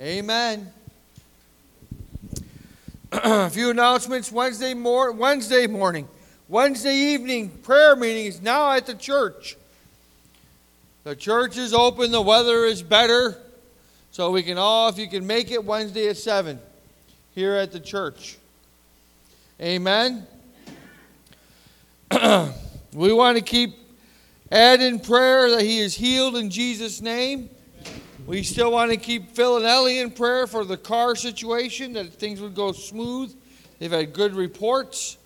Amen. A few announcements Wednesday, mor- Wednesday morning. Wednesday evening prayer meeting is now at the church. The church is open, the weather is better, so we can all, if you can make it Wednesday at 7 here at the church. Amen. we want to keep add in prayer that he is healed in Jesus' name. We still want to keep Phil and Ellie in prayer for the car situation, that things would go smooth. They've had good reports.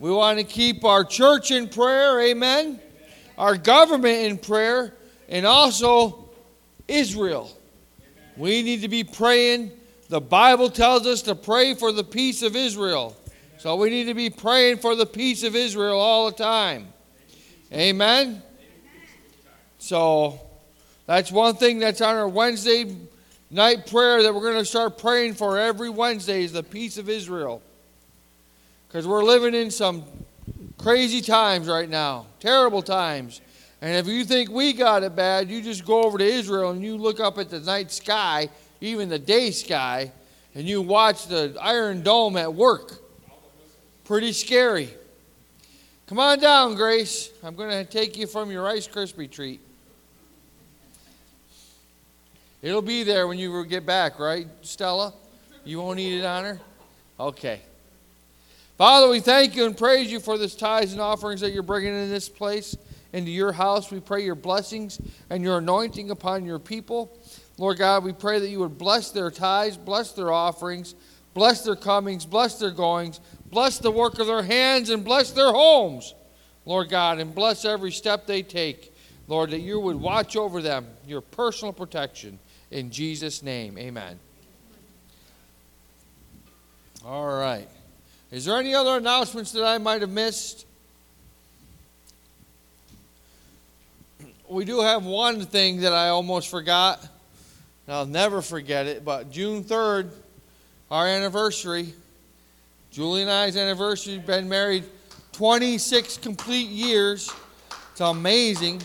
We want to keep our church in prayer, amen. Our government in prayer, and also Israel. We need to be praying. The Bible tells us to pray for the peace of Israel. So we need to be praying for the peace of Israel all the time. Amen. So that's one thing that's on our Wednesday night prayer that we're going to start praying for every Wednesday is the peace of Israel. Because we're living in some crazy times right now, terrible times. And if you think we got it bad, you just go over to Israel and you look up at the night sky, even the day sky, and you watch the Iron Dome at work. Pretty scary. Come on down, Grace. I'm going to take you from your Rice Krispie treat. It'll be there when you get back, right, Stella? You won't eat it on her? Okay. Father, we thank you and praise you for this tithes and offerings that you're bringing in this place, into your house. We pray your blessings and your anointing upon your people. Lord God, we pray that you would bless their tithes, bless their offerings, bless their comings, bless their goings, bless the work of their hands, and bless their homes, Lord God, and bless every step they take. Lord, that you would watch over them, your personal protection. In Jesus' name, amen. All right. Is there any other announcements that I might have missed? We do have one thing that I almost forgot. I'll never forget it, but June 3rd, our anniversary, Julie and I's anniversary, been married 26 complete years. It's amazing.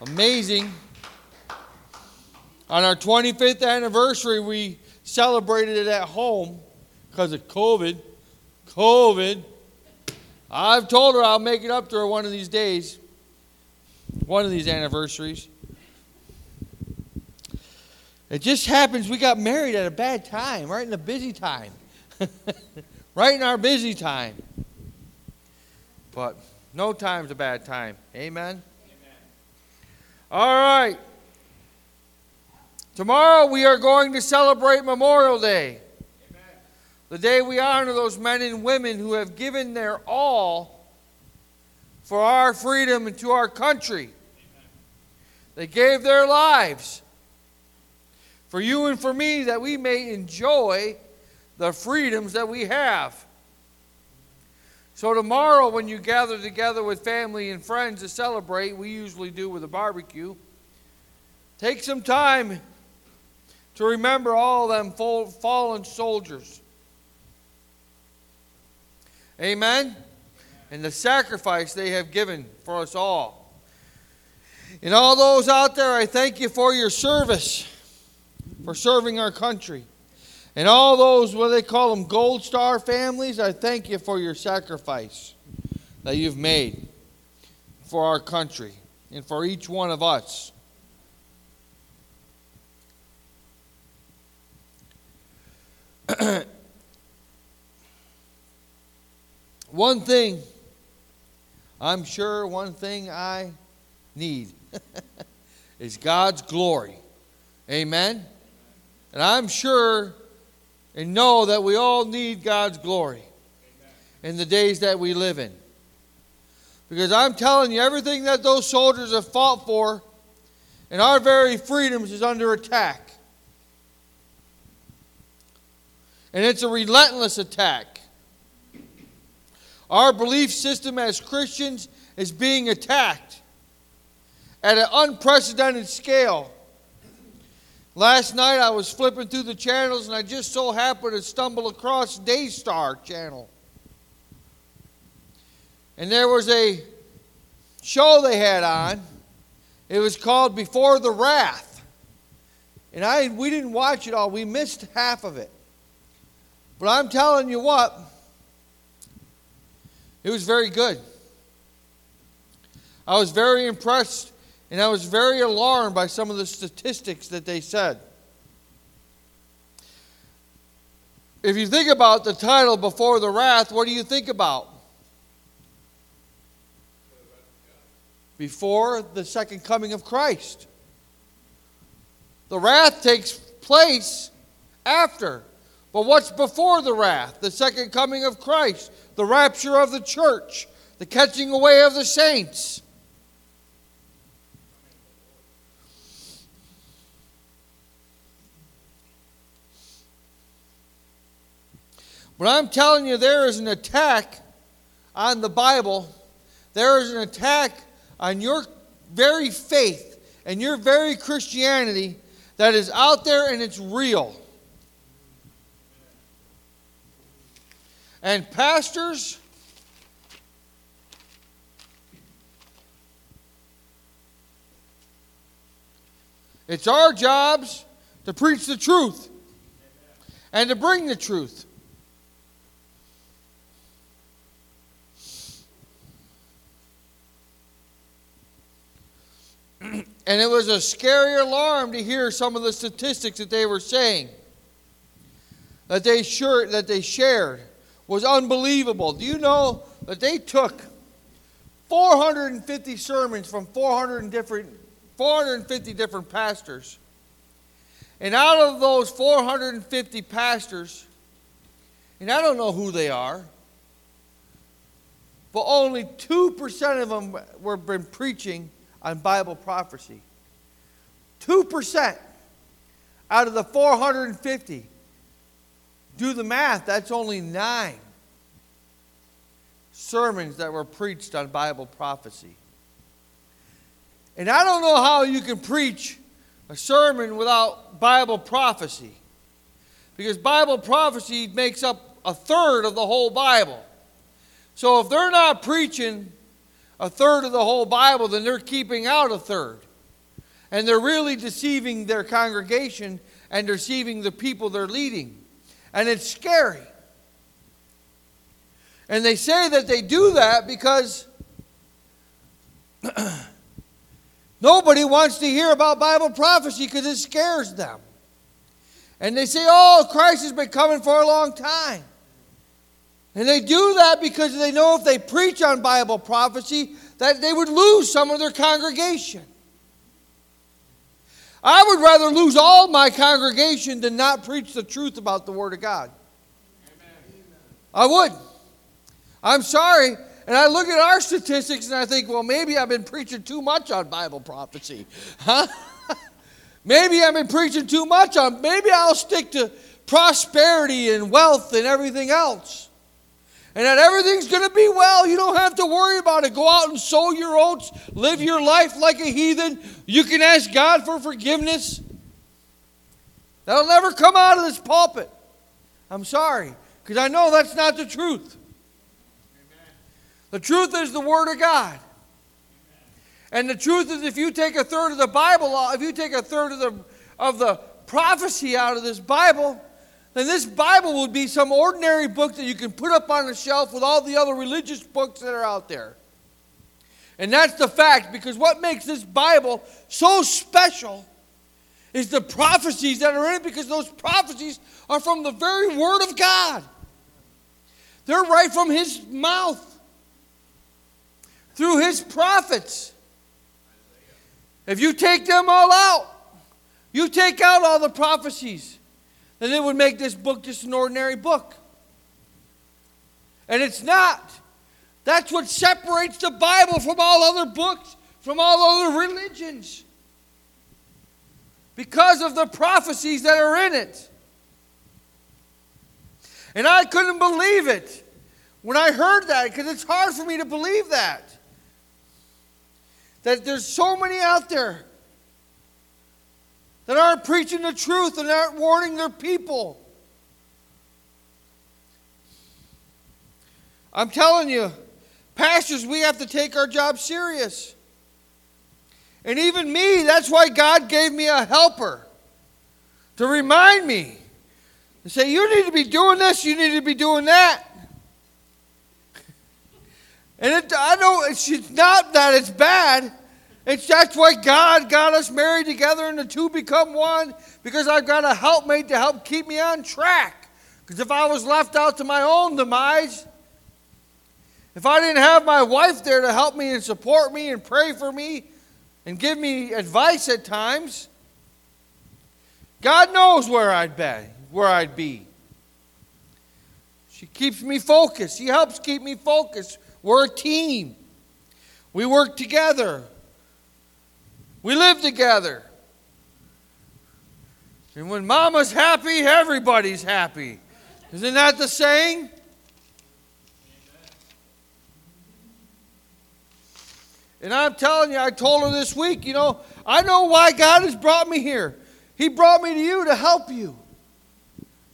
Amazing. On our 25th anniversary, we celebrated it at home because of COVID. COVID. I've told her I'll make it up to her one of these days, one of these anniversaries. It just happens we got married at a bad time, right in the busy time. right in our busy time. But no time's a bad time. Amen? Amen. All right. Tomorrow we are going to celebrate Memorial Day. Amen. The day we honor those men and women who have given their all for our freedom and to our country. Amen. They gave their lives for you and for me that we may enjoy the freedoms that we have. So, tomorrow, when you gather together with family and friends to celebrate, we usually do with a barbecue, take some time to remember all them fallen soldiers. Amen? And the sacrifice they have given for us all. And all those out there, I thank you for your service, for serving our country. And all those, what they call them, Gold Star families, I thank you for your sacrifice that you've made for our country and for each one of us. one thing, I'm sure one thing I need is God's glory. Amen? And I'm sure and know that we all need God's glory in the days that we live in. Because I'm telling you, everything that those soldiers have fought for and our very freedoms is under attack. And it's a relentless attack. Our belief system as Christians is being attacked at an unprecedented scale. Last night I was flipping through the channels and I just so happened to stumble across Daystar channel. And there was a show they had on. It was called Before the Wrath. And I we didn't watch it all. We missed half of it. But I'm telling you what, it was very good. I was very impressed and I was very alarmed by some of the statistics that they said. If you think about the title Before the Wrath, what do you think about? Before the second coming of Christ. The wrath takes place after. But what's before the wrath? The second coming of Christ, the rapture of the church, the catching away of the saints. But I'm telling you, there is an attack on the Bible. There is an attack on your very faith and your very Christianity that is out there and it's real. And pastors, it's our jobs to preach the truth and to bring the truth. And it was a scary alarm to hear some of the statistics that they were saying that they sure that they shared was unbelievable. Do you know that they took 450 sermons from 400 different 450 different pastors. And out of those 450 pastors, and I don't know who they are, but only 2% of them were been preaching on Bible prophecy. 2% out of the 450. Do the math, that's only nine sermons that were preached on Bible prophecy. And I don't know how you can preach a sermon without Bible prophecy. Because Bible prophecy makes up a third of the whole Bible. So if they're not preaching a third of the whole Bible, then they're keeping out a third. And they're really deceiving their congregation and deceiving the people they're leading. And it's scary. And they say that they do that because nobody wants to hear about Bible prophecy because it scares them. And they say, oh, Christ has been coming for a long time. And they do that because they know if they preach on Bible prophecy, that they would lose some of their congregation. I would rather lose all my congregation than not preach the truth about the Word of God. Amen. I would. I'm sorry. And I look at our statistics and I think, well, maybe I've been preaching too much on Bible prophecy. Huh? maybe I've been preaching too much on, maybe I'll stick to prosperity and wealth and everything else and that everything's going to be well. You don't have to worry about it. Go out and sow your oats, live your life like a heathen. You can ask God for forgiveness. That'll never come out of this pulpit. I'm sorry, because I know that's not the truth. The truth is the Word of God. And the truth is, if you take a third of the Bible, if you take a third of the, of the prophecy out of this Bible, then this Bible would be some ordinary book that you can put up on a shelf with all the other religious books that are out there. And that's the fact, because what makes this Bible so special is the prophecies that are in it, because those prophecies are from the very Word of God. They're right from His mouth, through His prophets. If you take them all out, you take out all the prophecies then it would make this book just an ordinary book. And it's not. That's what separates the Bible from all other books, from all other religions. Because of the prophecies that are in it. And I couldn't believe it when I heard that because it's hard for me to believe that. That there's so many out there that aren't preaching the truth and aren't warning their people. I'm telling you, pastors, we have to take our job serious. And even me, that's why God gave me a helper. to remind me and say, You need to be doing this, you need to be doing that. And it, I know it's not that it's bad. It's that's why God got us married together and the two become one because I've got a helpmate to help keep me on track. Because if I was left out to my own demise, if I didn't have my wife there to help me and support me and pray for me and give me advice at times, God knows where I'd be, where I'd be. She keeps me focused. She helps keep me focused. We're a team. We work together. We live together. And when mama's happy, everybody's happy. Isn't that the saying? And I'm telling you, I told her this week, you know, I know why God has brought me here. He brought me to you to help you.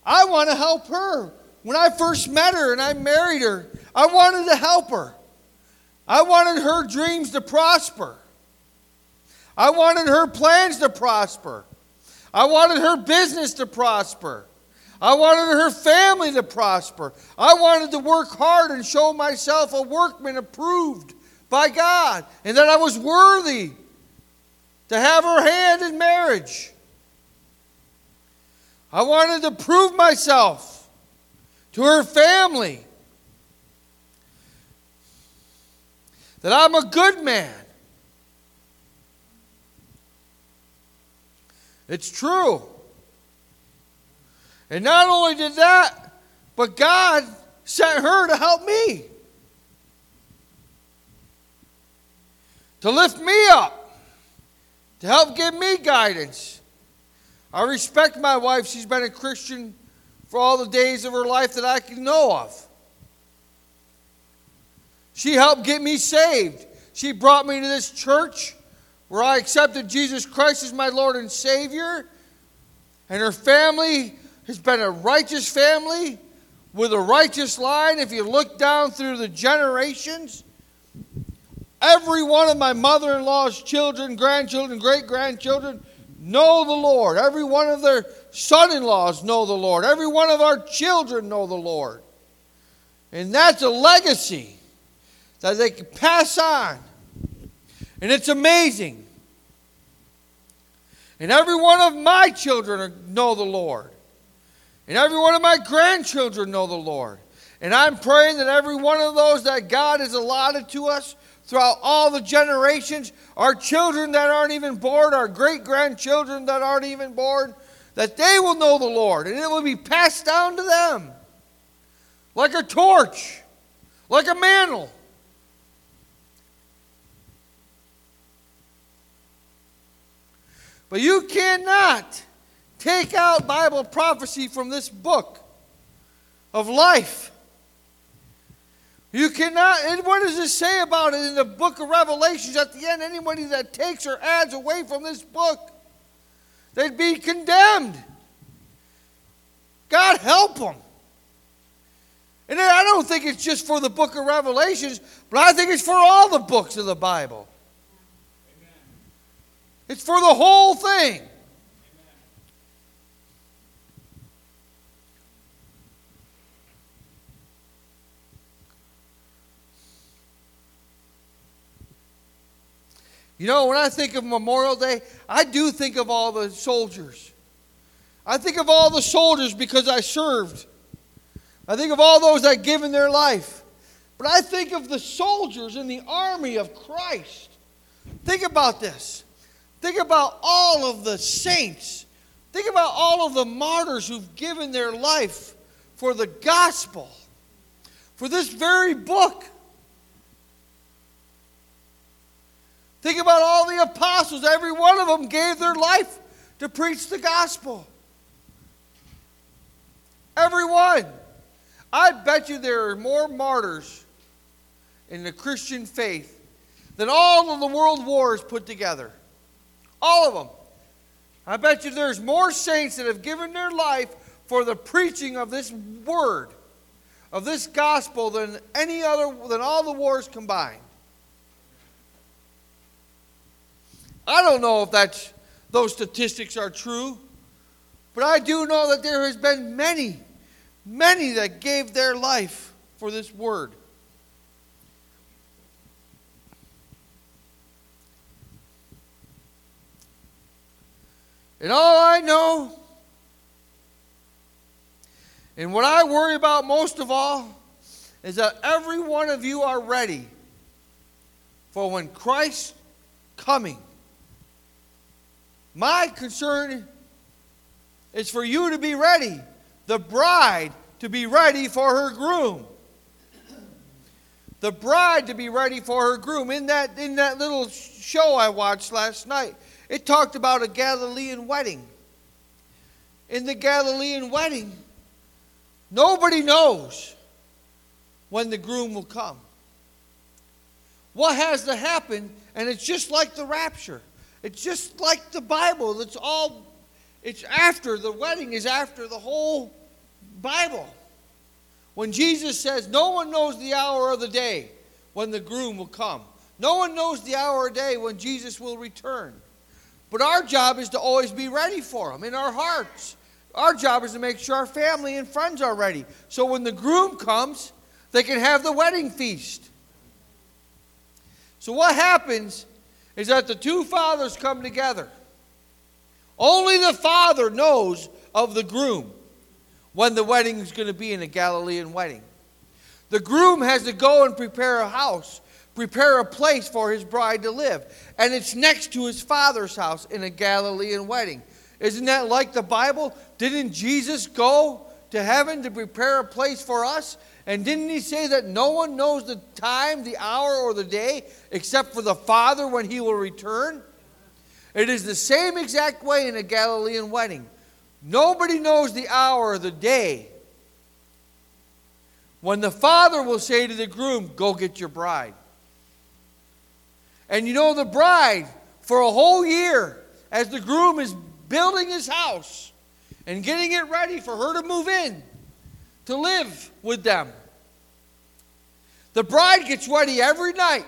I want to help her. When I first met her and I married her, I wanted to help her. I wanted her dreams to prosper. I wanted her plans to prosper. I wanted her business to prosper. I wanted her family to prosper. I wanted to work hard and show myself a workman approved by God and that I was worthy to have her hand in marriage. I wanted to prove myself to her family that I'm a good man. It's true. And not only did that, but God sent her to help me. to lift me up, to help give me guidance. I respect my wife. She's been a Christian for all the days of her life that I can know of. She helped get me saved. She brought me to this church where I accepted Jesus Christ as my Lord and Savior. And her family has been a righteous family with a righteous line. If you look down through the generations, Every one of my mother in law's children, grandchildren, great grandchildren know the Lord. Every one of their son in laws know the Lord. Every one of our children know the Lord. And that's a legacy that they can pass on. And it's amazing. And every one of my children know the Lord. And every one of my grandchildren know the Lord. And I'm praying that every one of those that God has allotted to us throughout all the generations, our children that aren't even born, our great grandchildren that aren't even born, that they will know the Lord and it will be passed down to them like a torch, like a mantle. But you cannot take out Bible prophecy from this book of life. You cannot, and what does it say about it in the book of Revelations at the end? Anybody that takes or adds away from this book, they'd be condemned. God help them. And I don't think it's just for the book of Revelations, but I think it's for all the books of the Bible. It's for the whole thing. You know, when I think of Memorial Day, I do think of all the soldiers. I think of all the soldiers because I served. I think of all those that given their life. But I think of the soldiers in the army of Christ. Think about this. Think about all of the saints. Think about all of the martyrs who've given their life for the gospel, for this very book. Think about all the apostles. Every one of them gave their life to preach the gospel. Every one. I bet you there are more martyrs in the Christian faith than all of the world wars put together. All of them. I bet you there's more saints that have given their life for the preaching of this word, of this gospel, than any other, than all the wars combined. I don't know if that's, those statistics are true, But I do know that there has been many, many that gave their life for this word. And all I know, and what I worry about most of all, is that every one of you are ready for when Christ's coming. My concern is for you to be ready, the bride to be ready for her groom. The bride to be ready for her groom. In that, in that little show I watched last night, it talked about a Galilean wedding. In the Galilean wedding, nobody knows when the groom will come. What has to happen, and it's just like the rapture. It's just like the Bible. It's all, it's after, the wedding is after the whole Bible. When Jesus says, No one knows the hour of the day when the groom will come. No one knows the hour or day when Jesus will return. But our job is to always be ready for them in our hearts. Our job is to make sure our family and friends are ready. So when the groom comes, they can have the wedding feast. So what happens is that the two fathers come together. Only the father knows of the groom when the wedding is going to be in a Galilean wedding. The groom has to go and prepare a house prepare a place for his bride to live. And it's next to his father's house in a Galilean wedding. Isn't that like the Bible? Didn't Jesus go to heaven to prepare a place for us? And didn't he say that no one knows the time, the hour, or the day except for the Father when he will return? It is the same exact way in a Galilean wedding. Nobody knows the hour or the day when the Father will say to the groom, Go get your bride. And you know, the bride, for a whole year, as the groom is building his house and getting it ready for her to move in, to live with them, the bride gets ready every night.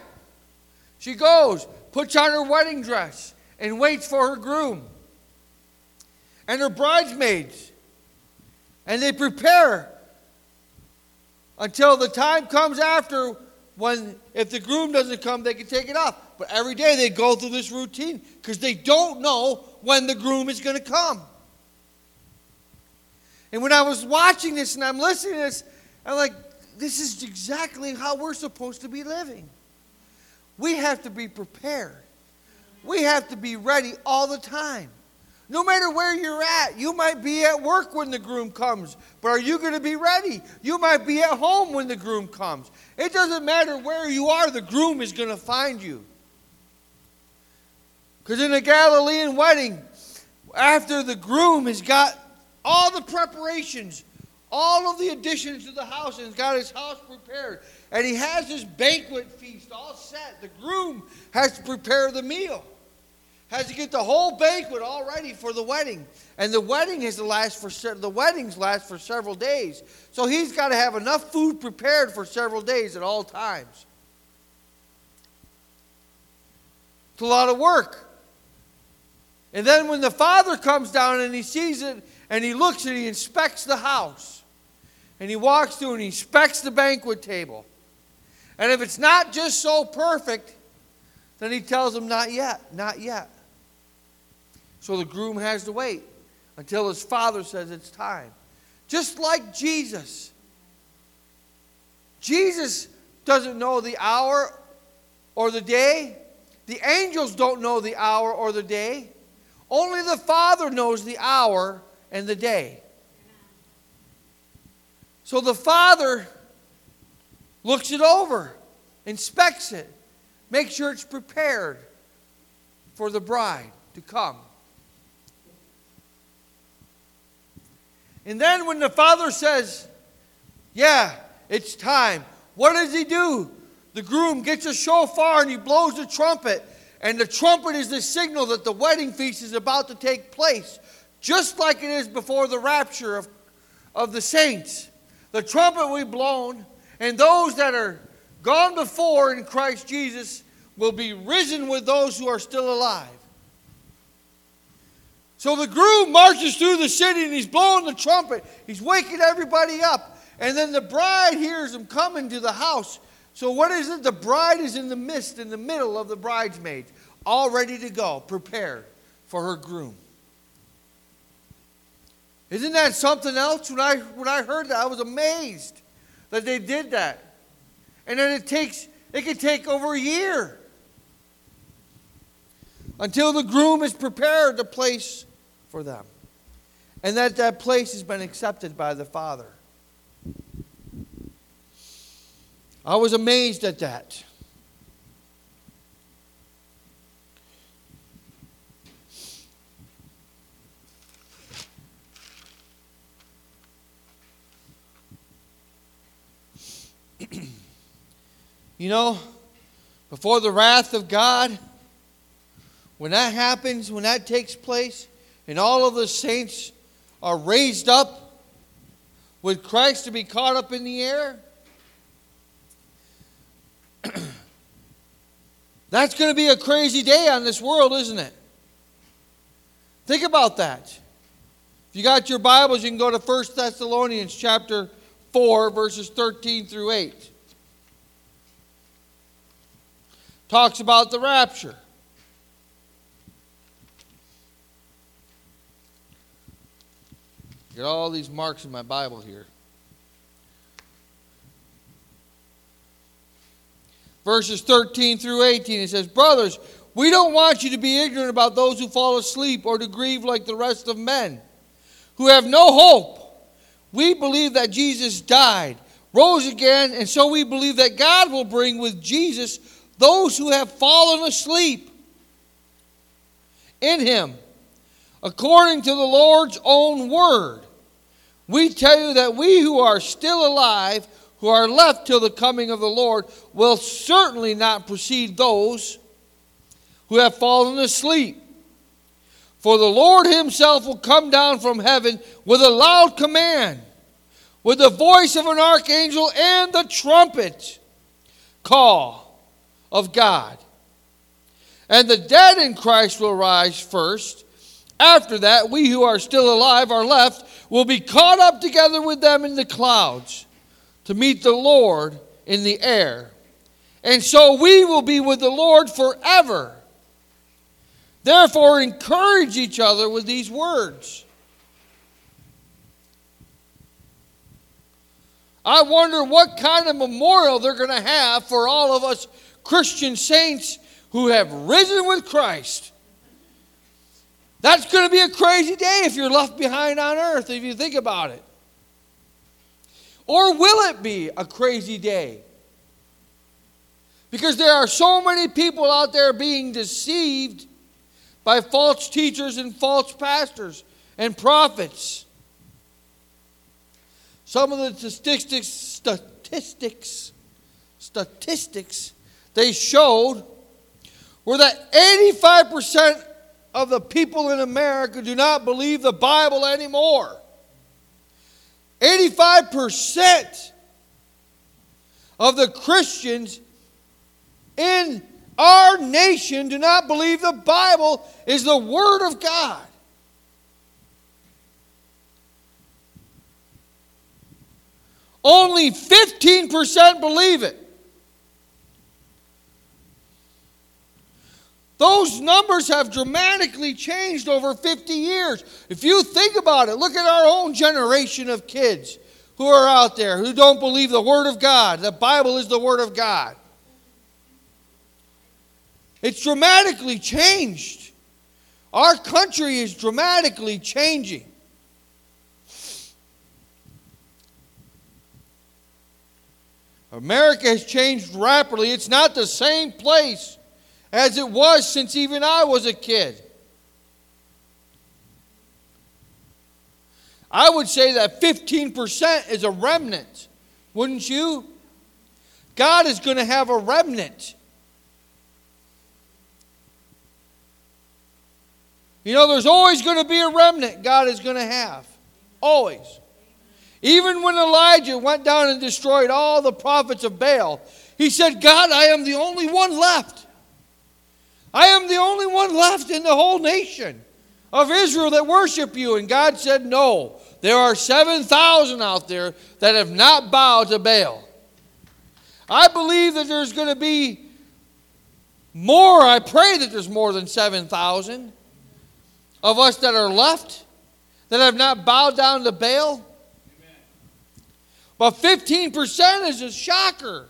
She goes, puts on her wedding dress, and waits for her groom and her bridesmaids. And they prepare until the time comes after when, if the groom doesn't come, they can take it off. But every day they go through this routine because they don't know when the groom is going to come. And when I was watching this and I'm listening to this, I'm like, this is exactly how we're supposed to be living. We have to be prepared. We have to be ready all the time. No matter where you're at, you might be at work when the groom comes, but are you going to be ready? You might be at home when the groom comes. It doesn't matter where you are, the groom is going to find you. Because in a Galilean wedding, after the groom has got all the preparations, all of the additions to the house, and has got his house prepared, and he has his banquet feast all set, the groom has to prepare the meal. Has to get the whole banquet all ready for the wedding, and the wedding has to last for the weddings last for several days. So he's got to have enough food prepared for several days at all times. It's a lot of work. And then when the father comes down and he sees it and he looks and he inspects the house and he walks through and he inspects the banquet table. And if it's not just so perfect, then he tells him, Not yet, not yet. So the groom has to wait until his father says it's time. Just like Jesus. Jesus doesn't know the hour or the day. The angels don't know the hour or the day. Only the Father knows the hour and the day. So the Father looks it over, inspects it, makes sure it's prepared for the bride to come. And then when the Father says, Yeah, it's time, what does he do? The groom gets a shofar and he blows the trumpet and the trumpet is the signal that the wedding feast is about to take place, just like it is before the rapture of, of the saints. The trumpet will be blown, and those that are gone before in Christ Jesus will be risen with those who are still alive. So the groom marches through the city and he's blowing the trumpet. He's waking everybody up. And then the bride hears him coming to the house. So what is it? The bride is in the midst, in the middle of the bridesmaids, all ready to go, prepared for her groom. Isn't that something else? When I, when I heard that, I was amazed that they did that. And then it takes, it could take over a year until the groom is prepared the place for them. And that that place has been accepted by the Father. I was amazed at that. you know, before the wrath of God, when that happens, when that takes place, and all of the saints are raised up with Christ to be caught up in the air, that's going to be a crazy day on this world, isn't it? Think about that. If you got your Bibles, you can go to 1 Thessalonians chapter 4, verses 13 through 8. Talks about the rapture. Get all these marks in my Bible here. Verses 13 through 18, it says, Brothers, we don't want you to be ignorant about those who fall asleep or to grieve like the rest of men, who have no hope. We believe that Jesus died, rose again, and so we believe that God will bring with Jesus those who have fallen asleep in him, according to the Lord's own word. We tell you that we who are still alive, who are left till the coming of the Lord, will certainly not precede those who have fallen asleep. For the Lord himself will come down from heaven with a loud command, with the voice of an archangel and the trumpet call of God. And the dead in Christ will rise first. After that, we who are still alive are left will be caught up together with them in the clouds to meet the Lord in the air. And so we will be with the Lord forever. Therefore, encourage each other with these words. I wonder what kind of memorial they're going to have for all of us Christian saints who have risen with Christ that's going to be a crazy day if you're left behind on earth, if you think about it. Or will it be a crazy day? Because there are so many people out there being deceived by false teachers and false pastors and prophets. Some of the statistics, statistics, statistics they showed were that 85% of the people in America do not believe the Bible anymore. 85% of the Christians in our nation do not believe the Bible is the Word of God. Only 15% believe it. Those numbers have dramatically changed over 50 years. If you think about it, look at our own generation of kids who are out there who don't believe the Word of God. The Bible is the Word of God. It's dramatically changed. Our country is dramatically changing. America has changed rapidly. It's not the same place as it was since even I was a kid. I would say that 15% is a remnant, wouldn't you? God is going to have a remnant. You know, there's always going to be a remnant God is going to have. Always. Even when Elijah went down and destroyed all the prophets of Baal, he said, God, I am the only one left. I am the only one left in the whole nation of Israel that worship you. And God said, No. There are 7,000 out there that have not bowed to Baal. I believe that there's going to be more. I pray that there's more than 7,000 of us that are left that have not bowed down to Baal. But 15% is a shocker.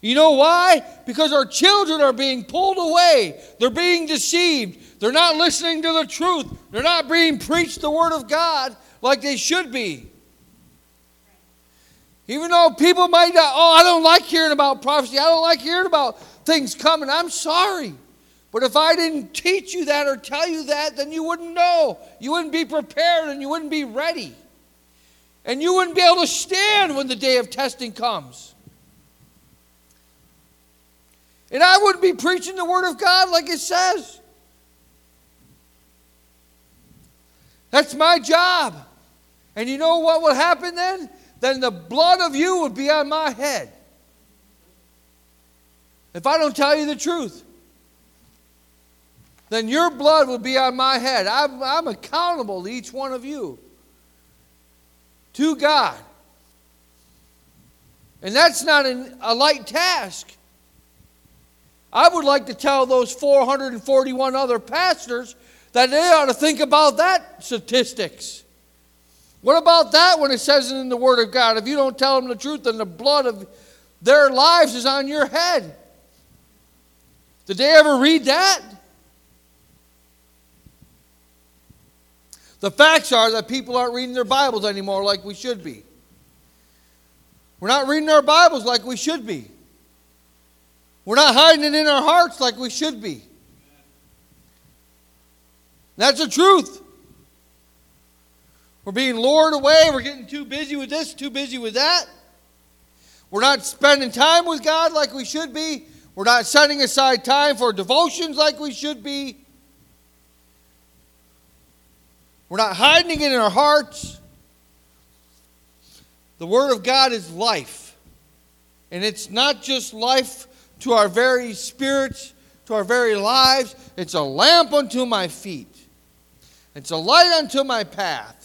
You know why? Because our children are being pulled away. They're being deceived. They're not listening to the truth. They're not being preached the Word of God like they should be. Even though people might not, oh, I don't like hearing about prophecy. I don't like hearing about things coming. I'm sorry. But if I didn't teach you that or tell you that, then you wouldn't know. You wouldn't be prepared and you wouldn't be ready. And you wouldn't be able to stand when the day of testing comes. And I wouldn't be preaching the Word of God like it says. That's my job. And you know what would happen then? Then the blood of you would be on my head. If I don't tell you the truth, then your blood will be on my head. I'm, I'm accountable to each one of you, to God. And that's not an, a light task. I would like to tell those 441 other pastors that they ought to think about that statistics. What about that when it says in the Word of God? If you don't tell them the truth, then the blood of their lives is on your head. Did they ever read that? The facts are that people aren't reading their Bibles anymore like we should be. We're not reading our Bibles like we should be. We're not hiding it in our hearts like we should be. That's the truth. We're being lured away. We're getting too busy with this, too busy with that. We're not spending time with God like we should be. We're not setting aside time for devotions like we should be. We're not hiding it in our hearts. The Word of God is life. And it's not just life to our very spirits, to our very lives. It's a lamp unto my feet, it's a light unto my path.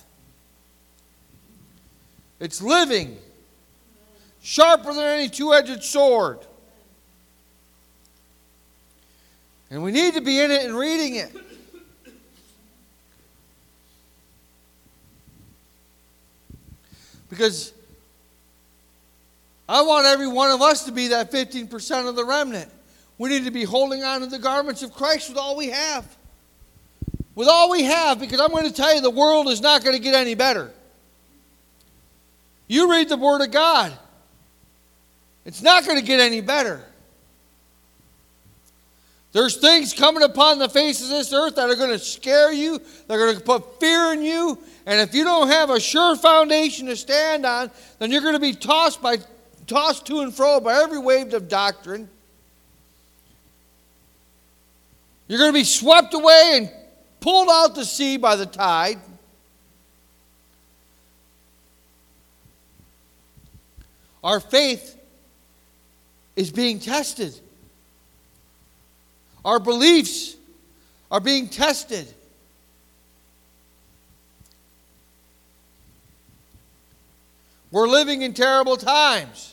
It's living, sharper than any two edged sword. And we need to be in it and reading it. Because I want every one of us to be that 15% of the remnant. We need to be holding on to the garments of Christ with all we have. With all we have, because I'm going to tell you the world is not going to get any better. You read the Word of God, it's not going to get any better. There's things coming upon the face of this earth that are going to scare you, they're going to put fear in you, and if you don't have a sure foundation to stand on, then you're going to be tossed by tossed to and fro by every wave of doctrine. You're going to be swept away and pulled out to sea by the tide. Our faith is being tested. Our beliefs are being tested. We're living in terrible times.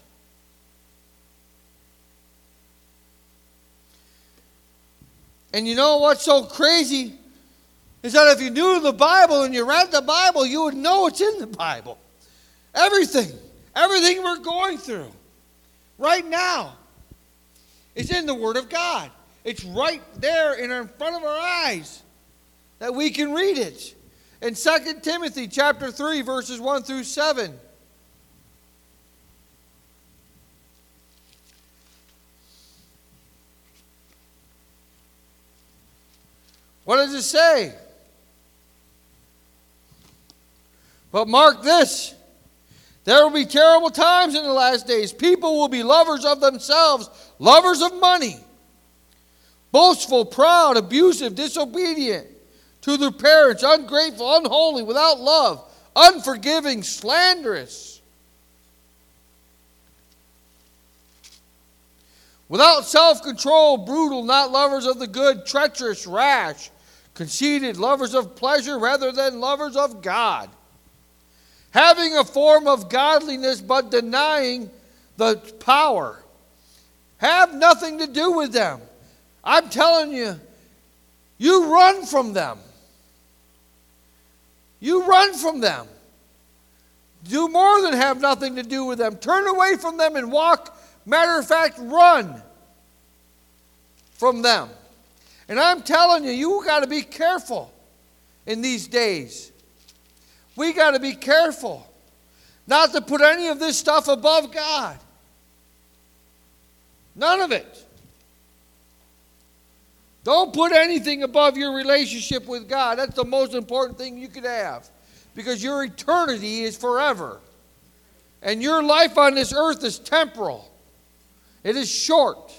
And you know what's so crazy? Is that if you knew the Bible and you read the Bible, you would know it's in the Bible. Everything, everything we're going through right now is in the Word of God. It's right there in, in front of our eyes that we can read it. In 2 Timothy chapter 3, verses 1 through 7. What does it say? But mark this there will be terrible times in the last days. People will be lovers of themselves, lovers of money, boastful, proud, abusive, disobedient to their parents, ungrateful, unholy, without love, unforgiving, slanderous. Without self control, brutal, not lovers of the good, treacherous, rash, conceited, lovers of pleasure rather than lovers of God. Having a form of godliness but denying the power. Have nothing to do with them. I'm telling you, you run from them. You run from them. Do more than have nothing to do with them. Turn away from them and walk Matter of fact, run from them. And I'm telling you, you got to be careful in these days. We got to be careful not to put any of this stuff above God. None of it. Don't put anything above your relationship with God. That's the most important thing you could have because your eternity is forever. And your life on this earth is temporal. It is short.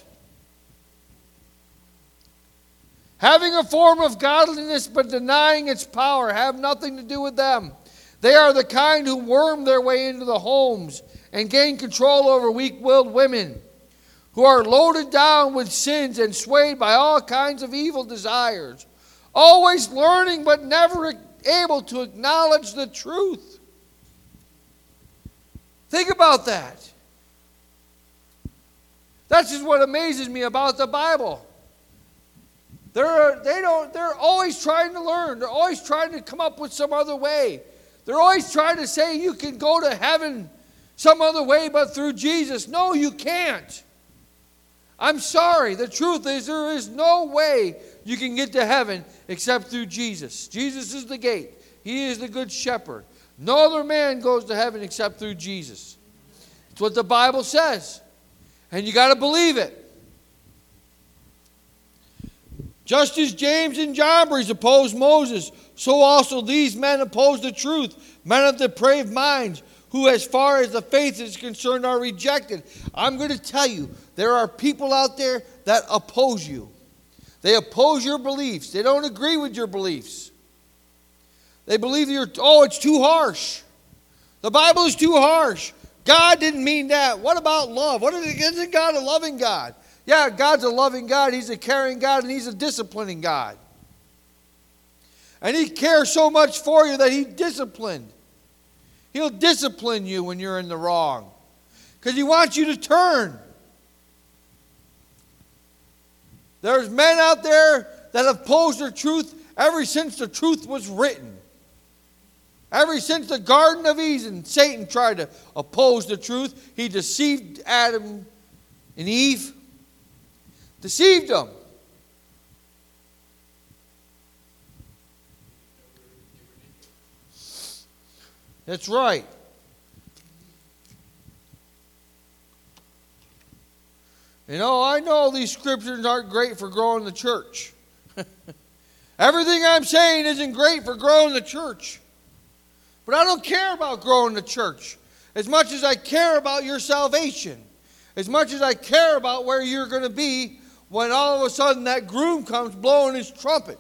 Having a form of godliness but denying its power have nothing to do with them. They are the kind who worm their way into the homes and gain control over weak willed women, who are loaded down with sins and swayed by all kinds of evil desires, always learning but never able to acknowledge the truth. Think about that. That's just what amazes me about the Bible. They're, they don't, they're always trying to learn. They're always trying to come up with some other way. They're always trying to say you can go to heaven some other way but through Jesus. No, you can't. I'm sorry. The truth is, there is no way you can get to heaven except through Jesus. Jesus is the gate, He is the good shepherd. No other man goes to heaven except through Jesus. It's what the Bible says. And you got to believe it. Just as Jannes and Jambres opposed Moses, so also these men oppose the truth, men of depraved minds, who, as far as the faith is concerned, are rejected. I'm going to tell you, there are people out there that oppose you. They oppose your beliefs, they don't agree with your beliefs. They believe you're, oh, it's too harsh. The Bible is too harsh. God didn't mean that. What about love? What is, isn't God a loving God? Yeah, God's a loving God. He's a caring God and He's a disciplining God. And He cares so much for you that He disciplined. He'll discipline you when you're in the wrong because He wants you to turn. There's men out there that have opposed the truth ever since the truth was written. Ever since the Garden of Eden, Satan tried to oppose the truth. He deceived Adam and Eve, deceived them. That's right. You know, I know these scriptures aren't great for growing the church. Everything I'm saying isn't great for growing the church. But I don't care about growing the church as much as I care about your salvation, as much as I care about where you're going to be when all of a sudden that groom comes blowing his trumpet.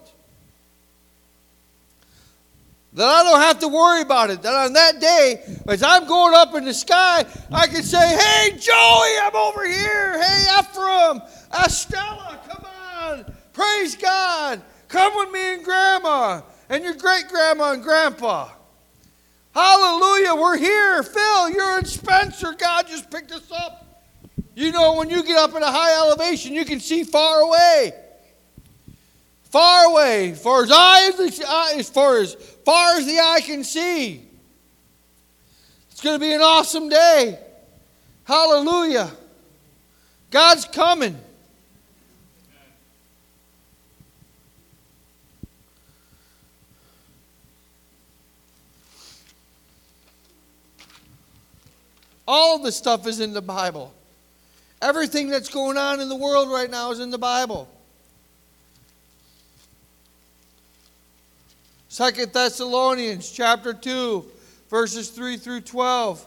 That I don't have to worry about it. That on that day, as I'm going up in the sky, I can say, Hey, Joey, I'm over here. Hey, Ephraim, Estella, come on. Praise God. Come with me and Grandma and your great grandma and grandpa. Hallelujah, we're here. Phil, you're in Spencer. God just picked us up. You know, when you get up at a high elevation, you can see far away. Far away, far as, eye, as far as far as the eye can see. It's going to be an awesome day. Hallelujah. God's coming. All of the stuff is in the Bible. Everything that's going on in the world right now is in the Bible. Second Thessalonians chapter 2, verses 3 through 12.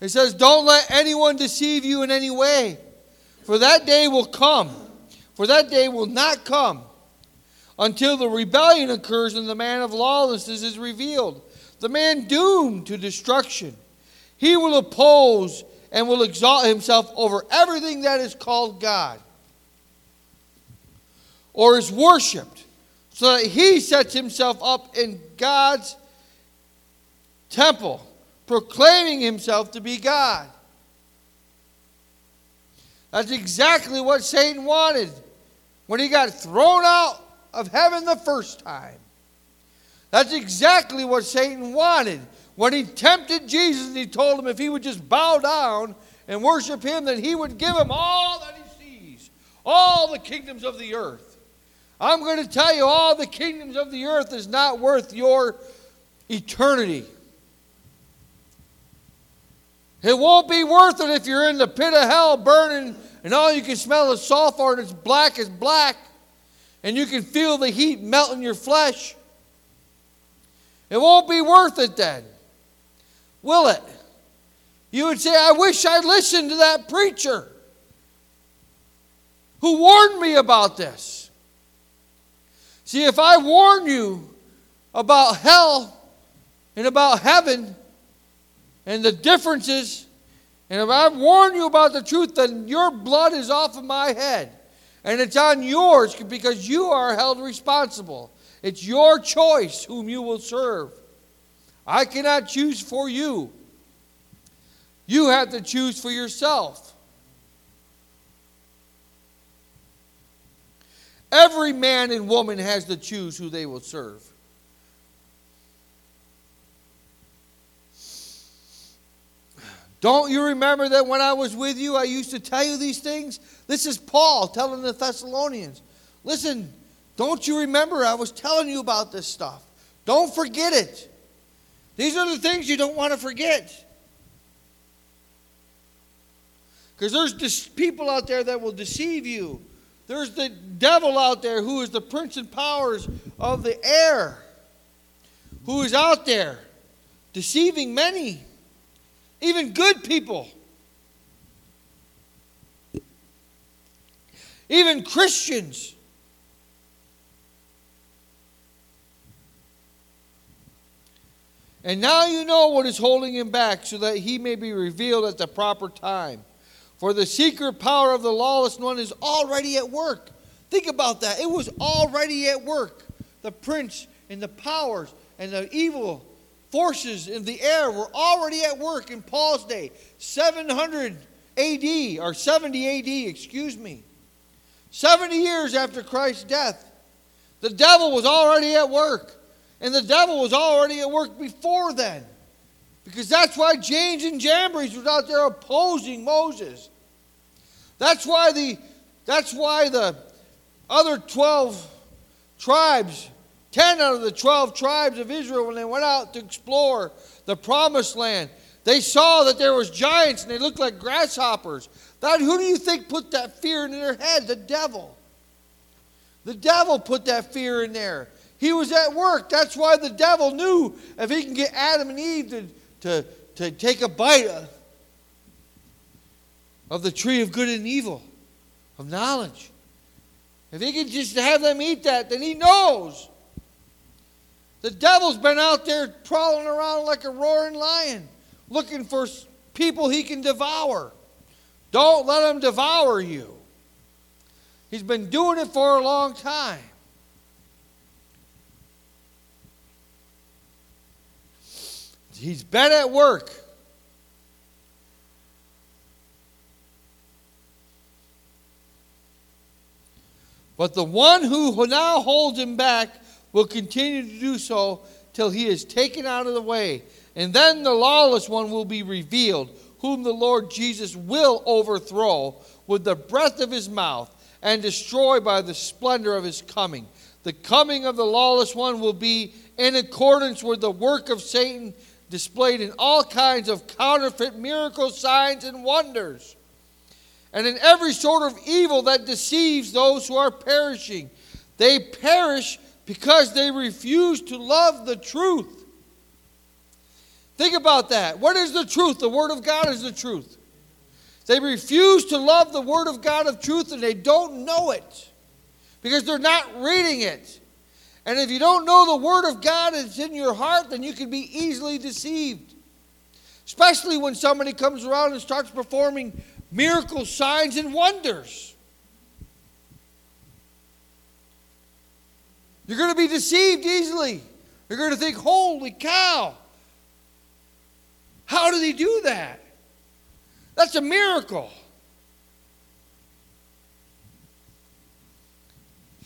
It says, Don't let anyone deceive you in any way, for that day will come. For that day will not come until the rebellion occurs and the man of lawlessness is revealed the man doomed to destruction. He will oppose and will exalt himself over everything that is called God or is worshiped, so that he sets himself up in God's temple, proclaiming himself to be God. That's exactly what Satan wanted when he got thrown out of heaven the first time. That's exactly what Satan wanted when he tempted Jesus and he told him if he would just bow down and worship him, that he would give him all that he sees, all the kingdoms of the earth. I'm going to tell you, all the kingdoms of the earth is not worth your eternity. It won't be worth it if you're in the pit of hell burning and all you can smell is sulfur and it's black as black and you can feel the heat melting your flesh. It won't be worth it then, will it? You would say, I wish I'd listened to that preacher who warned me about this. See, if I warn you about hell and about heaven and the differences, and if I warn you about the truth, then your blood is off of my head. And it's on yours because you are held responsible. It's your choice whom you will serve. I cannot choose for you. You have to choose for yourself. Every man and woman has to choose who they will serve. Don't you remember that when I was with you, I used to tell you these things? This is Paul telling the Thessalonians. Listen, don't you remember I was telling you about this stuff? Don't forget it. These are the things you don't want to forget. Because there's people out there that will deceive you. There's the devil out there who is the prince and powers of the air, who is out there deceiving many even good people, even Christians. And now you know what is holding him back, so that he may be revealed at the proper time. For the secret power of the lawless one is already at work. Think about that. It was already at work. The prince and the powers and the evil forces in the air were already at work in Paul's day, 700 AD, or 70 AD, excuse me. 70 years after Christ's death. The devil was already at work. And the devil was already at work before then. Because that's why Jannes and Jambres was out there opposing Moses. That's why the that's why the other 12 tribes 10 out of the 12 tribes of Israel, when they went out to explore the promised land, they saw that there was giants and they looked like grasshoppers. That, who do you think put that fear in their head? The devil. The devil put that fear in there. He was at work. That's why the devil knew if he can get Adam and Eve to, to, to take a bite of, of the tree of good and evil, of knowledge. If he can just have them eat that, then he knows the devil's been out there prowling around like a roaring lion, looking for people he can devour. Don't let him devour you. He's been doing it for a long time. He's been at work. But the one who now holds him back will continue to do so till he is taken out of the way. And then the lawless one will be revealed, whom the Lord Jesus will overthrow with the breath of his mouth and destroy by the splendor of his coming. The coming of the lawless one will be in accordance with the work of Satan displayed in all kinds of counterfeit miracles, signs, and wonders, and in every sort of evil that deceives those who are perishing. They perish because they refuse to love the truth. Think about that. What is the truth? The Word of God is the truth. They refuse to love the Word of God of truth and they don't know it because they're not reading it. And if you don't know the Word of God that's in your heart, then you can be easily deceived. Especially when somebody comes around and starts performing miracles, signs and wonders. You're going to be deceived easily. You're going to think, holy cow, how did he do that? That's a miracle.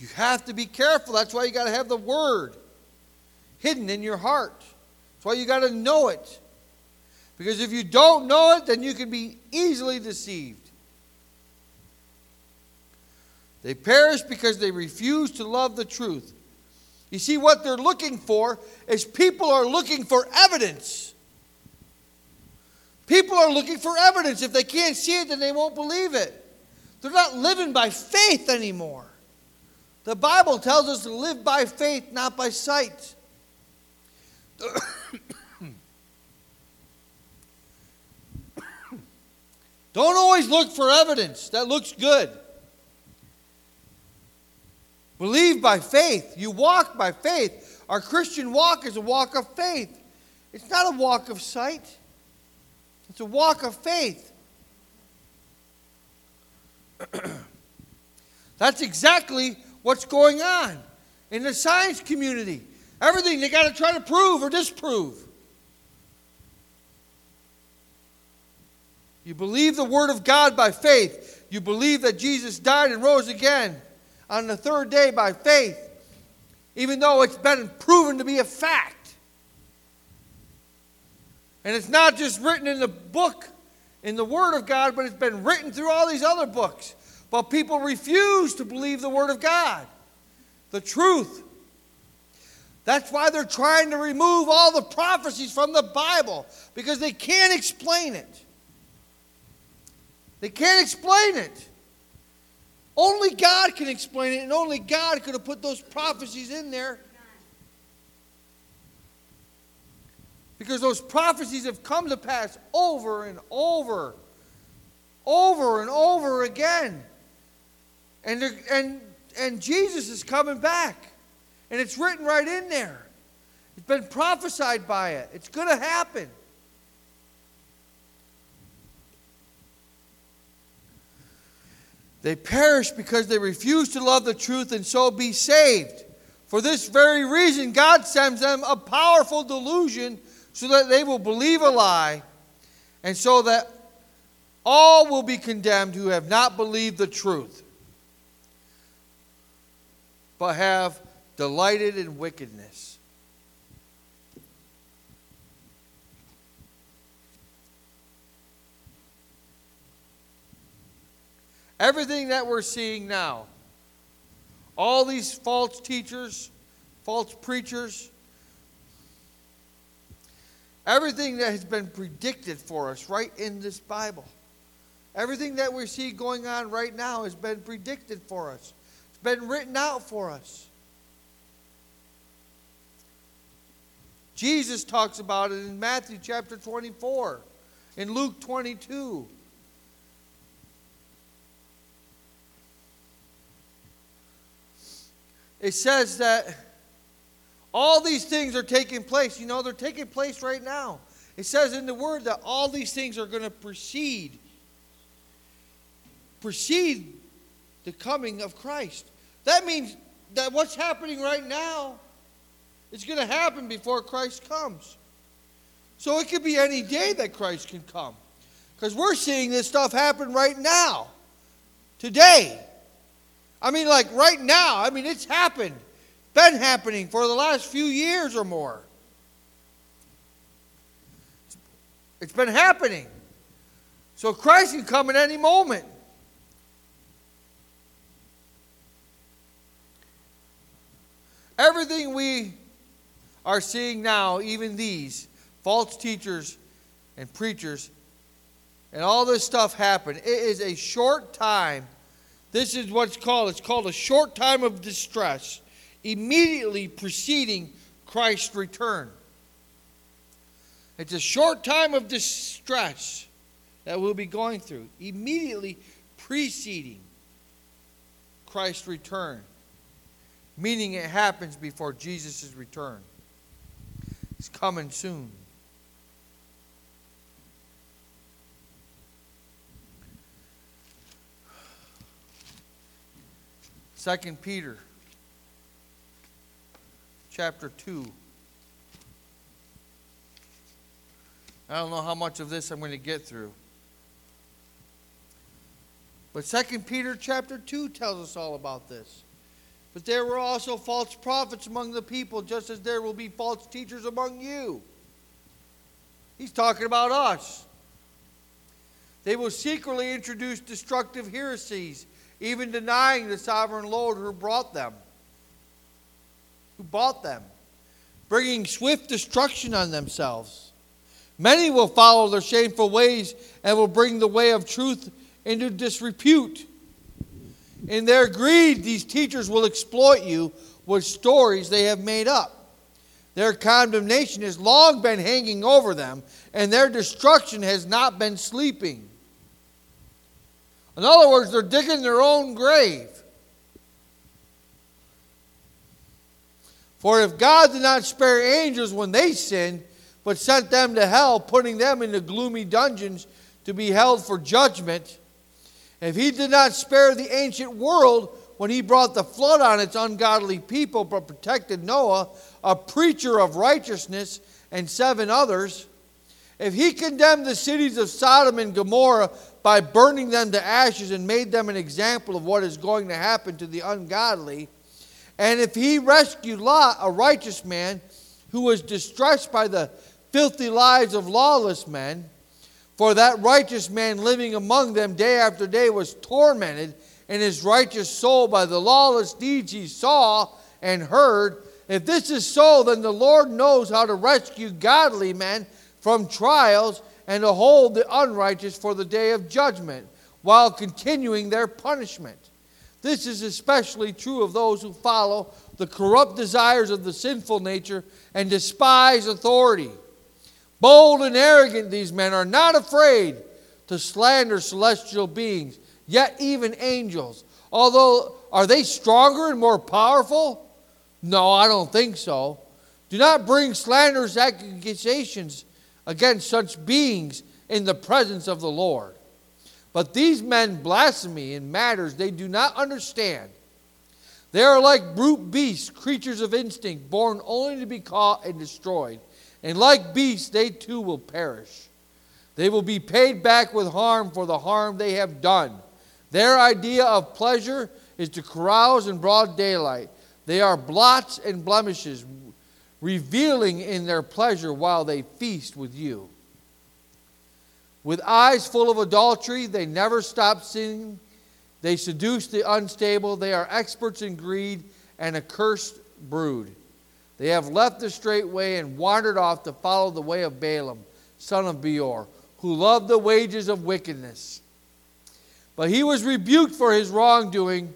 You have to be careful. That's why you got to have the word hidden in your heart. That's why you got to know it. Because if you don't know it, then you can be easily deceived. They perish because they refuse to love the truth. You see, what they're looking for is people are looking for evidence. People are looking for evidence. If they can't see it, then they won't believe it. They're not living by faith anymore. The Bible tells us to live by faith, not by sight. Don't always look for evidence. That looks good. Believe by faith. You walk by faith. Our Christian walk is a walk of faith. It's not a walk of sight, it's a walk of faith. That's exactly what's going on in the science community. Everything they got to try to prove or disprove. You believe the Word of God by faith. You believe that Jesus died and rose again on the third day by faith, even though it's been proven to be a fact. And it's not just written in the book, in the Word of God, but it's been written through all these other books. But people refuse to believe the Word of God, the truth. That's why they're trying to remove all the prophecies from the Bible, because they can't explain it. They can't explain it. Only God can explain it, and only God could have put those prophecies in there. Because those prophecies have come to pass over and over, over and over again. And, and, and Jesus is coming back. And it's written right in there. It's been prophesied by it. It's going to happen. They perish because they refuse to love the truth and so be saved. For this very reason, God sends them a powerful delusion so that they will believe a lie, and so that all will be condemned who have not believed the truth, but have delighted in wickedness. Everything that we're seeing now, all these false teachers, false preachers, everything that has been predicted for us right in this Bible, everything that we see going on right now has been predicted for us, been written out for us. Jesus talks about it in Matthew chapter 24, in Luke 22. it says that all these things are taking place. You know, they're taking place right now. It says in the word that all these things are going to precede precede the coming of Christ. That means that what's happening right now is going to happen before Christ comes. So it could be any day that Christ can come. Because we're seeing this stuff happen right now, today. I mean, like right now, I mean, it's happened. Been happening for the last few years or more. It's been happening. So Christ can come at any moment. Everything we are seeing now, even these false teachers and preachers, and all this stuff happen, it is a short time this is what's called. It's called a short time of distress, immediately preceding Christ's return. It's a short time of distress that we'll be going through, immediately preceding Christ's return, meaning it happens before Jesus' return. He's coming soon. Second Peter chapter 2. I don't know how much of this I'm going to get through. But Second Peter chapter 2 tells us all about this. But there were also false prophets among the people, just as there will be false teachers among you. He's talking about us. They will secretly introduce destructive heresies, even denying the sovereign Lord who brought them, who bought them, bringing swift destruction on themselves. Many will follow their shameful ways and will bring the way of truth into disrepute. In their greed, these teachers will exploit you with stories they have made up. Their condemnation has long been hanging over them, and their destruction has not been sleeping. In other words, they're digging their own grave. For if God did not spare angels when they sinned, but sent them to hell, putting them into gloomy dungeons to be held for judgment, if he did not spare the ancient world when he brought the flood on its ungodly people, but protected Noah, a preacher of righteousness, and seven others, if he condemned the cities of Sodom and Gomorrah by burning them to ashes and made them an example of what is going to happen to the ungodly, and if he rescued Lot, a righteous man who was distressed by the filthy lives of lawless men, for that righteous man living among them day after day was tormented in his righteous soul by the lawless deeds he saw and heard. If this is so, then the Lord knows how to rescue godly men from trials and to hold the unrighteous for the day of judgment while continuing their punishment. This is especially true of those who follow the corrupt desires of the sinful nature and despise authority. Bold and arrogant, these men are not afraid to slander celestial beings, yet even angels. Although, are they stronger and more powerful? No, I don't think so. Do not bring slanderous accusations against such beings in the presence of the Lord. But these men blaspheme in matters they do not understand. They are like brute beasts, creatures of instinct, born only to be caught and destroyed. And like beasts, they too will perish. They will be paid back with harm for the harm they have done. Their idea of pleasure is to carouse in broad daylight. They are blots and blemishes, revealing in their pleasure while they feast with you. With eyes full of adultery, they never stop sinning. They seduce the unstable. They are experts in greed and a cursed brood. They have left the straight way and wandered off to follow the way of Balaam, son of Beor, who loved the wages of wickedness. But he was rebuked for his wrongdoing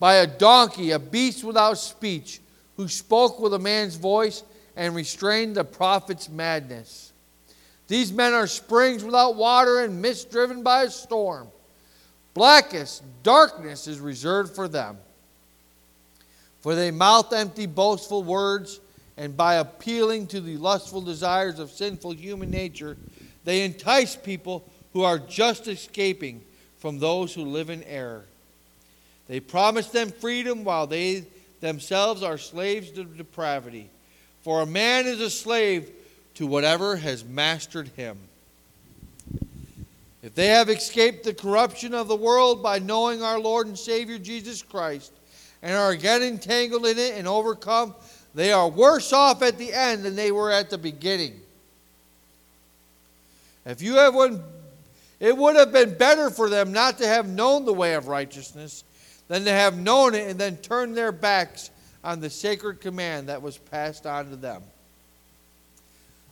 by a donkey, a beast without speech, who spoke with a man's voice and restrained the prophet's madness. These men are springs without water and mist driven by a storm. Blackest darkness is reserved for them. For they mouth empty, boastful words, and by appealing to the lustful desires of sinful human nature, they entice people who are just escaping from those who live in error. They promise them freedom while they themselves are slaves to depravity. For a man is a slave to whatever has mastered him. If they have escaped the corruption of the world by knowing our Lord and Savior Jesus Christ and are again entangled in it and overcome, they are worse off at the end than they were at the beginning. If you have one, it would have been better for them not to have known the way of righteousness than to have known it and then turned their backs on the sacred command that was passed on to them.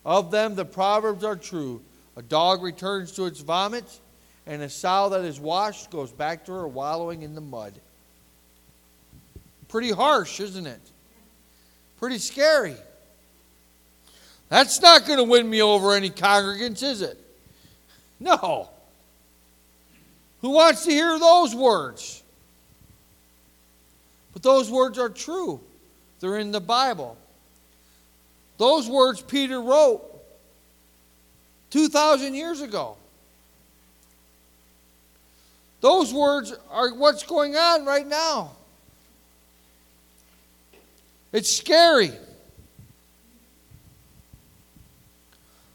Of them, the proverbs are true. A dog returns to its vomit, and a sow that is washed goes back to her wallowing in the mud. Pretty harsh, isn't it? Pretty scary. That's not going to win me over any congregants, is it? No. Who wants to hear those words? But those words are true, they're in the Bible. Those words Peter wrote 2,000 years ago. Those words are what's going on right now. It's scary.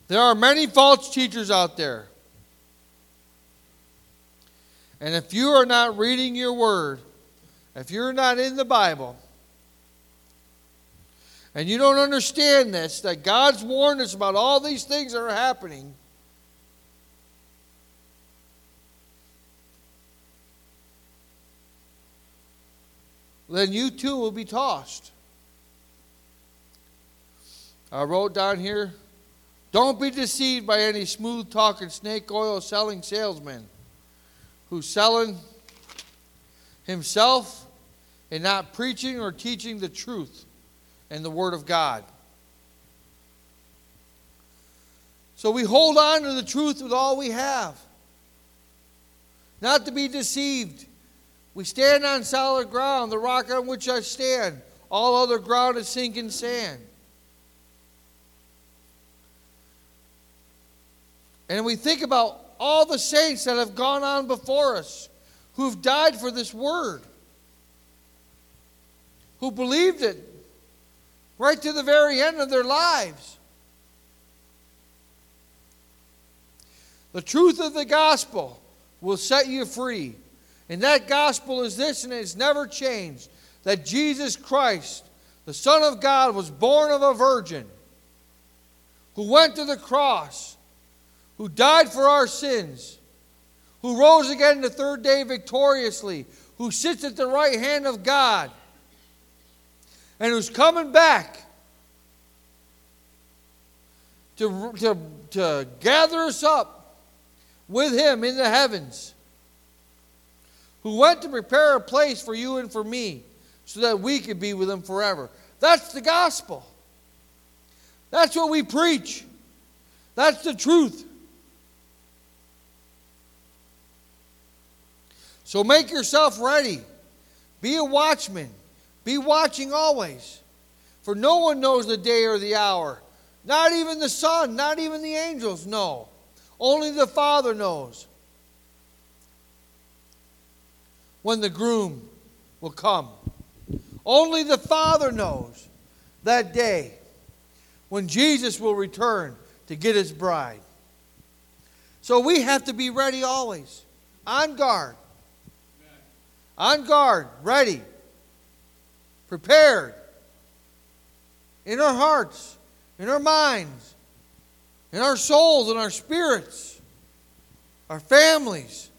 There are many false teachers out there. And if you are not reading your word, if you're not in the Bible, and you don't understand this, that God's warned us about all these things that are happening, then you too will be tossed. I wrote down here don't be deceived by any smooth talking snake oil selling salesman who's selling himself and not preaching or teaching the truth and the Word of God. So we hold on to the truth with all we have. Not to be deceived. We stand on solid ground, the rock on which I stand. All other ground is sinking sand. And we think about all the saints that have gone on before us, who've died for this word, who believed it right to the very end of their lives. The truth of the gospel will set you free. And that gospel is this, and it's never changed that Jesus Christ, the Son of God, was born of a virgin, who went to the cross, who died for our sins, who rose again the third day victoriously, who sits at the right hand of God, and who's coming back to, to, to gather us up with him in the heavens, who went to prepare a place for you and for me so that we could be with him forever. That's the gospel. That's what we preach. That's the truth. So make yourself ready. Be a watchman. Be watching always. For no one knows the day or the hour not even the Son, not even the angels know. Only the Father knows when the groom will come. Only the Father knows that day when Jesus will return to get his bride. So we have to be ready always, on guard. On guard, ready, prepared, in our hearts in our minds, in our souls, in our spirits, our families.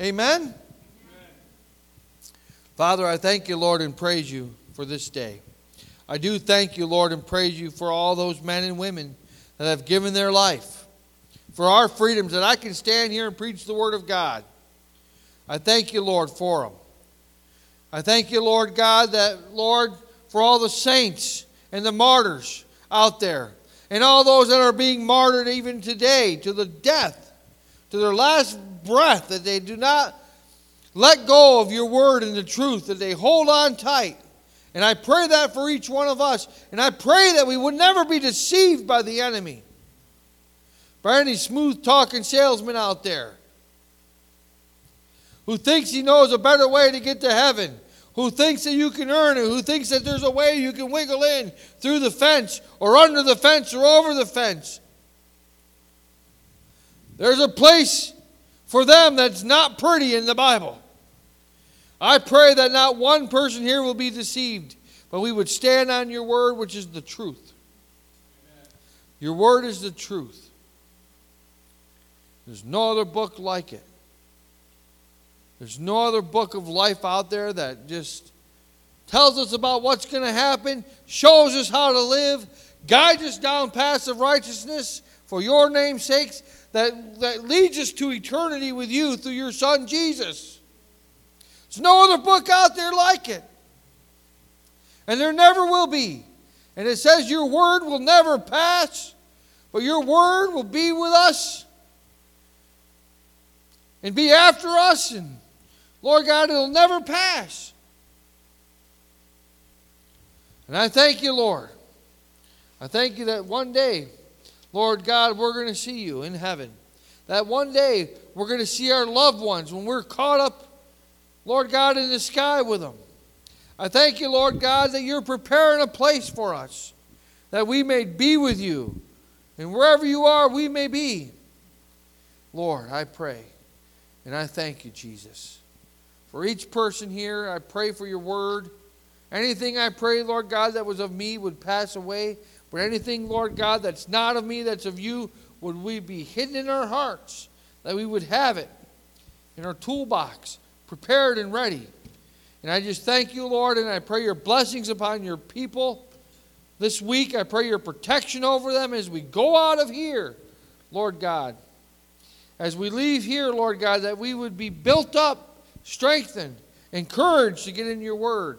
Amen? Amen? Father, I thank you, Lord, and praise you for this day. I do thank you, Lord, and praise you for all those men and women that have given their life for our freedoms, that I can stand here and preach the Word of God. I thank you, Lord, for them. I thank you, Lord God, that, Lord, for all the saints and the martyrs out there, and all those that are being martyred even today to the death, to their last breath, that they do not let go of your word and the truth, that they hold on tight. And I pray that for each one of us. And I pray that we would never be deceived by the enemy, by any smooth talking salesman out there who thinks he knows a better way to get to heaven who thinks that you can earn it, who thinks that there's a way you can wiggle in through the fence or under the fence or over the fence. There's a place for them that's not pretty in the Bible. I pray that not one person here will be deceived, but we would stand on your word, which is the truth. Amen. Your word is the truth. There's no other book like it. There's no other book of life out there that just tells us about what's going to happen, shows us how to live, guides us down paths of righteousness for your name's sakes, that, that leads us to eternity with you through your Son Jesus. There's no other book out there like it. And there never will be. And it says your word will never pass, but your word will be with us and be after us and Lord God, it'll never pass. And I thank you, Lord. I thank you that one day, Lord God, we're going to see you in heaven. That one day we're going to see our loved ones when we're caught up, Lord God, in the sky with them. I thank you, Lord God, that you're preparing a place for us, that we may be with you. And wherever you are, we may be. Lord, I pray and I thank you, Jesus. For each person here, I pray for your word. Anything I pray, Lord God, that was of me would pass away. But anything, Lord God, that's not of me, that's of you, would we be hidden in our hearts, that we would have it in our toolbox, prepared and ready. And I just thank you, Lord, and I pray your blessings upon your people this week. I pray your protection over them as we go out of here, Lord God. As we leave here, Lord God, that we would be built up, strengthened, encouraged to get in your word,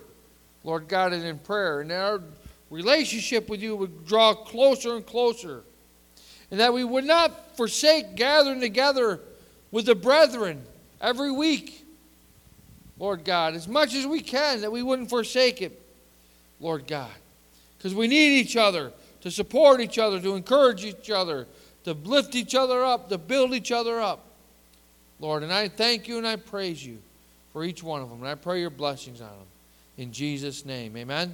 Lord God, and in prayer. And our relationship with you would draw closer and closer. And that we would not forsake gathering together with the brethren every week, Lord God, as much as we can, that we wouldn't forsake it, Lord God. Because we need each other to support each other, to encourage each other, to lift each other up, to build each other up. Lord, and I thank you and I praise you for each one of them. And I pray your blessings on them. In Jesus' name, amen.